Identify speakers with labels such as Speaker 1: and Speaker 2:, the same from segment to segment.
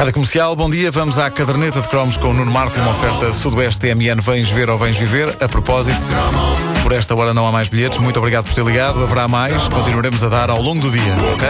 Speaker 1: Rádio Comercial, bom dia. Vamos à caderneta de cromos com o Nuno Marco, uma oferta Sudoeste TMN. Vens ver ou vens viver? A propósito, por esta hora não há mais bilhetes. Muito obrigado por ter ligado. Haverá mais. Continuaremos a dar ao longo do dia, ok?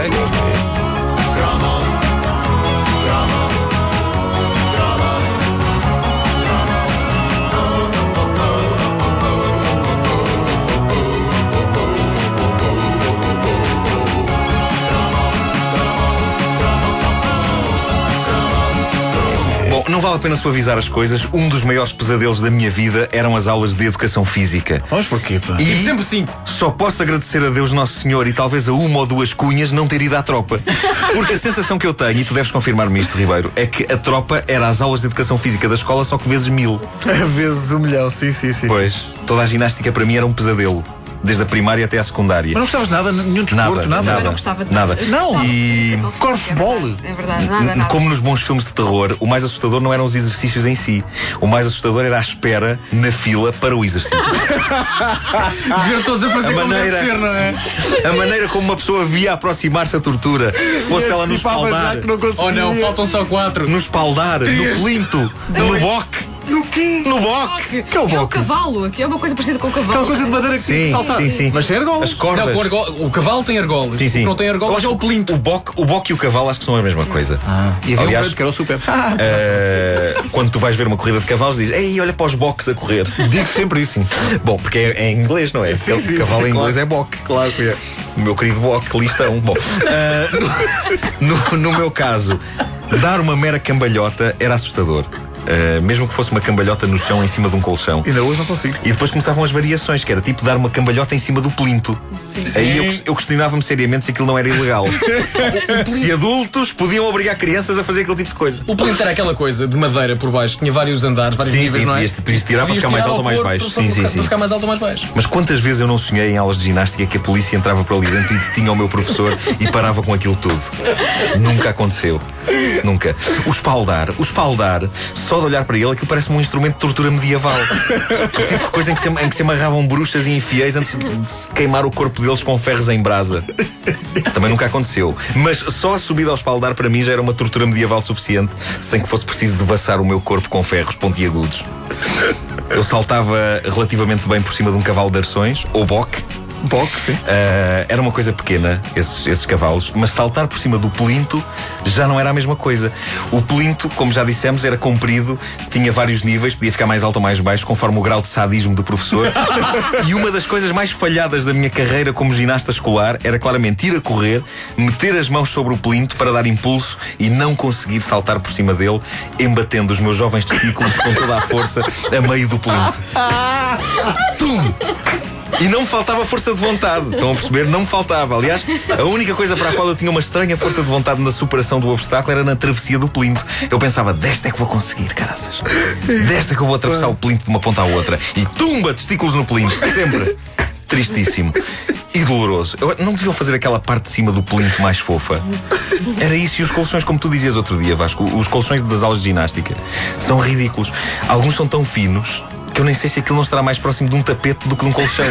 Speaker 2: Não vale a pena suavizar as coisas. Um dos maiores pesadelos da minha vida eram as aulas de educação física.
Speaker 1: Vamos porquê, pá?
Speaker 2: E
Speaker 3: Tive sempre cinco.
Speaker 2: só posso agradecer a Deus Nosso Senhor e talvez a uma ou duas cunhas não ter ido à tropa. Porque a sensação que eu tenho, e tu deves confirmar-me isto, Ribeiro, é que a tropa era as aulas de educação física da escola só que vezes mil.
Speaker 1: Vezes um milhão, sim, sim, sim.
Speaker 2: Pois, toda a ginástica para mim era um pesadelo. Desde a primária até à secundária.
Speaker 1: Mas não gostavas de nada, nenhum desporto, nada?
Speaker 2: Nada,
Speaker 4: Também não gostava de
Speaker 2: nada.
Speaker 1: Não.
Speaker 2: E
Speaker 1: corfball?
Speaker 4: É verdade, nada, nada.
Speaker 2: Como nos bons filmes de terror, o mais assustador não eram os exercícios em si. O mais assustador era a espera na fila para o exercício.
Speaker 3: Ver todos a fazer
Speaker 2: A
Speaker 3: como deve
Speaker 2: maneira-
Speaker 3: ser, não é?
Speaker 2: A maneira como uma pessoa via aproximar-se a tortura, fosse ela no
Speaker 1: Antecipava
Speaker 2: espaldar,
Speaker 1: que não.
Speaker 3: Oh não, faltam só quatro.
Speaker 2: no espaldar,
Speaker 3: Três.
Speaker 2: no plinto, no boque.
Speaker 1: No quê?
Speaker 2: No boque!
Speaker 1: Que é o
Speaker 4: É o
Speaker 1: boque?
Speaker 4: cavalo, aqui é uma coisa parecida com o cavalo.
Speaker 1: Aquela coisa de madeira que tem que
Speaker 2: Sim,
Speaker 1: saltar.
Speaker 2: sim, sim.
Speaker 1: Mas sem argolas.
Speaker 2: As cordas.
Speaker 3: Não, com argo- o cavalo tem argolas.
Speaker 2: Sim, sim.
Speaker 3: O que não tem argolas é o plinto.
Speaker 2: O boque, o boque e o cavalo acho que são a mesma coisa.
Speaker 1: Ah, e havia um
Speaker 2: Aliás,
Speaker 1: grande que era o super.
Speaker 2: eh, quando tu vais ver uma corrida de cavalos, dizes: Ei, olha para os boques a correr.
Speaker 1: Digo sempre isso.
Speaker 2: Bom, porque é, é em inglês, não é?
Speaker 1: Sim, sim,
Speaker 2: cavalo
Speaker 1: sim,
Speaker 2: em inglês
Speaker 1: claro.
Speaker 2: é boque.
Speaker 1: Claro que é.
Speaker 2: O meu querido Bock, listão. Bom, ah, no, no- no meu caso, dar uma mera cambalhota era assustador. Ah, mesmo que fosse uma cambalhota no chão em cima de um colchão.
Speaker 1: Ainda hoje não consigo.
Speaker 2: E depois começavam as variações, que era tipo dar uma cambalhota em cima do plinto. Aí eu, eu questionava-me seriamente se aquilo não era ilegal. se adultos podiam obrigar crianças a fazer aquele tipo de coisa.
Speaker 3: O plinto era aquela coisa de madeira por baixo, tinha vários andares, vários
Speaker 2: Sim,
Speaker 3: níveis,
Speaker 2: sim,
Speaker 3: não é?
Speaker 2: podias tirar para ficar mais alto ou mais baixo. Sim,
Speaker 3: para,
Speaker 2: sim,
Speaker 3: para
Speaker 2: sim.
Speaker 3: ficar mais alto ou mais baixo.
Speaker 2: Mas quantas vezes eu não sonhei em aulas de ginástica que a polícia entrava para ali dentro e detinha o meu professor e parava com aquilo tudo? Nunca aconteceu. Nunca. O espaldar, o espaldar, só de olhar para ele, aquilo parece-me um instrumento de tortura medieval. O tipo de coisa em que, se, em que se amarravam bruxas e infiéis antes de se queimar o corpo deles com ferros em brasa. Também nunca aconteceu. Mas só a subida ao espaldar para mim já era uma tortura medieval suficiente, sem que fosse preciso devassar o meu corpo com ferros pontiagudos. Eu saltava relativamente bem por cima de um cavalo de arções, ou boque.
Speaker 1: Boque, sim.
Speaker 2: Ah, era uma coisa pequena, esses, esses cavalos, mas saltar por cima do plinto já não era a mesma coisa. O plinto, como já dissemos, era comprido, tinha vários níveis, podia ficar mais alto ou mais baixo, conforme o grau de sadismo do professor. e uma das coisas mais falhadas da minha carreira como ginasta escolar era claramente ir a correr, meter as mãos sobre o plinto para dar impulso e não conseguir saltar por cima dele, embatendo os meus jovens testículos com toda a força a meio do plinto. Tum! E não me faltava força de vontade. Estão a perceber? Não me faltava. Aliás, a única coisa para a qual eu tinha uma estranha força de vontade na superação do obstáculo era na travessia do plinto. Eu pensava, desta é que vou conseguir, caraças. Desta é que eu vou atravessar o plinto de uma ponta à outra. E tumba, testículos no plinto. Sempre. Tristíssimo. E doloroso. Eu não deviam fazer aquela parte de cima do plinto mais fofa. Era isso. E os colchões, como tu dizias outro dia, Vasco, os colchões das aulas de ginástica são ridículos. Alguns são tão finos que eu nem sei se aquilo não estará mais próximo de um tapete do que de um colchão.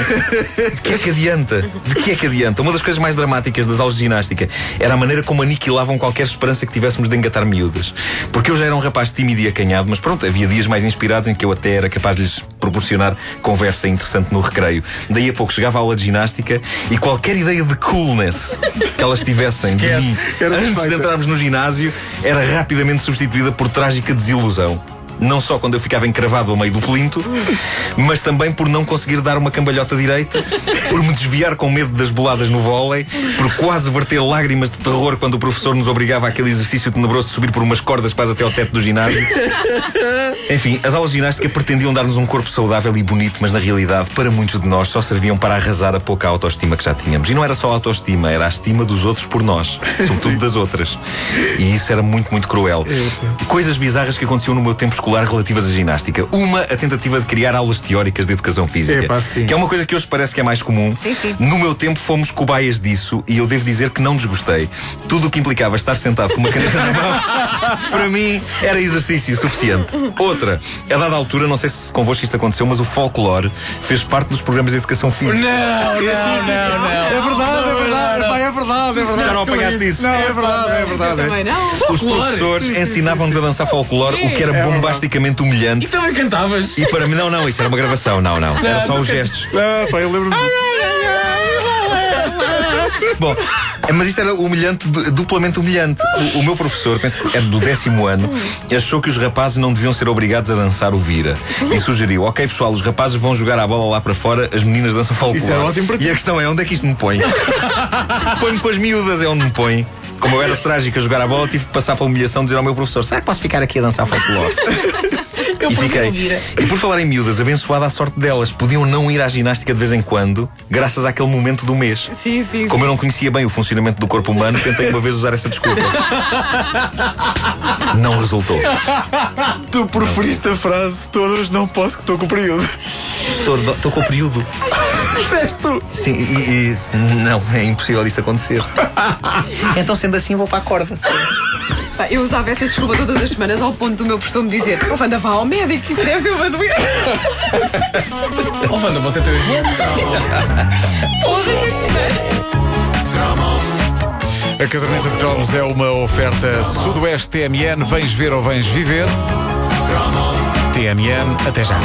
Speaker 2: De que é que adianta? De que é que adianta? Uma das coisas mais dramáticas das aulas de ginástica era a maneira como aniquilavam qualquer esperança que tivéssemos de engatar miúdas. Porque eu já era um rapaz tímido e acanhado, mas pronto, havia dias mais inspirados em que eu até era capaz de lhes proporcionar conversa interessante no recreio. Daí a pouco chegava a aula de ginástica e qualquer ideia de coolness que elas tivessem de mim antes de entrarmos no ginásio era rapidamente substituída por trágica desilusão. Não só quando eu ficava encravado ao meio do plinto, mas também por não conseguir dar uma cambalhota direita, por me desviar com medo das boladas no vôlei, por quase verter lágrimas de terror quando o professor nos obrigava àquele exercício tenebroso de subir por umas cordas quase até ao teto do ginásio. Enfim, as aulas de ginástica pretendiam dar-nos um corpo saudável e bonito, mas na realidade, para muitos de nós, só serviam para arrasar a pouca autoestima que já tínhamos. E não era só a autoestima, era a estima dos outros por nós, sobretudo das outras. E isso era muito, muito cruel. Coisas bizarras que aconteciam no meu tempo escolar relativas à ginástica. Uma, a tentativa de criar aulas teóricas de educação física.
Speaker 1: Epá, sim.
Speaker 2: Que é uma coisa que hoje parece que é mais comum.
Speaker 4: Sim, sim.
Speaker 2: No meu tempo fomos cobaias disso e eu devo dizer que não desgostei. Tudo o que implicava estar sentado com uma caneta na mão, para mim era exercício suficiente. Outra, a dada altura, não sei se convosco isto aconteceu, mas o folclore fez parte dos programas de educação física.
Speaker 3: Não, não, não, não.
Speaker 1: É verdade, é verdade. Epá, é verdade. verdade, é verdade.
Speaker 2: Já não apanhaste isso?
Speaker 1: Não, é verdade, é verdade.
Speaker 4: também não.
Speaker 2: Os professores ensinavam-nos a dançar folclore, o que era
Speaker 1: É
Speaker 2: bombasticamente humilhante.
Speaker 3: E também cantavas.
Speaker 2: E para mim, não, não, isso era uma gravação, não, não. Era só os gestos.
Speaker 1: Ah, pá, eu lembro-me.
Speaker 2: Bom, é, mas isto era humilhante, du- duplamente humilhante. O, o meu professor, penso que era do décimo ano, achou que os rapazes não deviam ser obrigados a dançar o vira. E sugeriu: ok, pessoal, os rapazes vão jogar a bola lá para fora, as meninas dançam folclore.
Speaker 1: Isso era ótimo para ti.
Speaker 2: E a questão é: onde é que isto me põe? Põe-me com as miúdas, é onde me põe. Como eu era trágico a jogar a bola, tive de passar pela humilhação de dizer ao meu professor: será que posso ficar aqui a dançar folclore?
Speaker 3: Eu
Speaker 2: E fiquei. E por falar em miúdas, abençoada a sorte delas, podiam não ir à ginástica de vez em quando, graças àquele momento do mês.
Speaker 4: Sim, sim,
Speaker 2: Como
Speaker 4: sim.
Speaker 2: eu não conhecia bem o funcionamento do corpo humano, tentei uma vez usar essa desculpa. Não resultou.
Speaker 1: Tu preferiste a frase todos não posso que estou com o período.
Speaker 2: Estou, estou com o período.
Speaker 1: Disseste tu.
Speaker 2: Sim, e, e- não, é impossível isso acontecer. Então, sendo assim, vou para a corda.
Speaker 4: Pá, Eu usava essa desculpa todas as semanas ao ponto do meu professor me dizer: Ó, Wanda, vá ao médico, isso deve ser uma doença.
Speaker 3: Oh, Wanda, você tem
Speaker 4: Todas as semanas.
Speaker 1: A caderneta de cromos é uma oferta Sudoeste TMN. Vens ver ou vens viver? TMN, até já.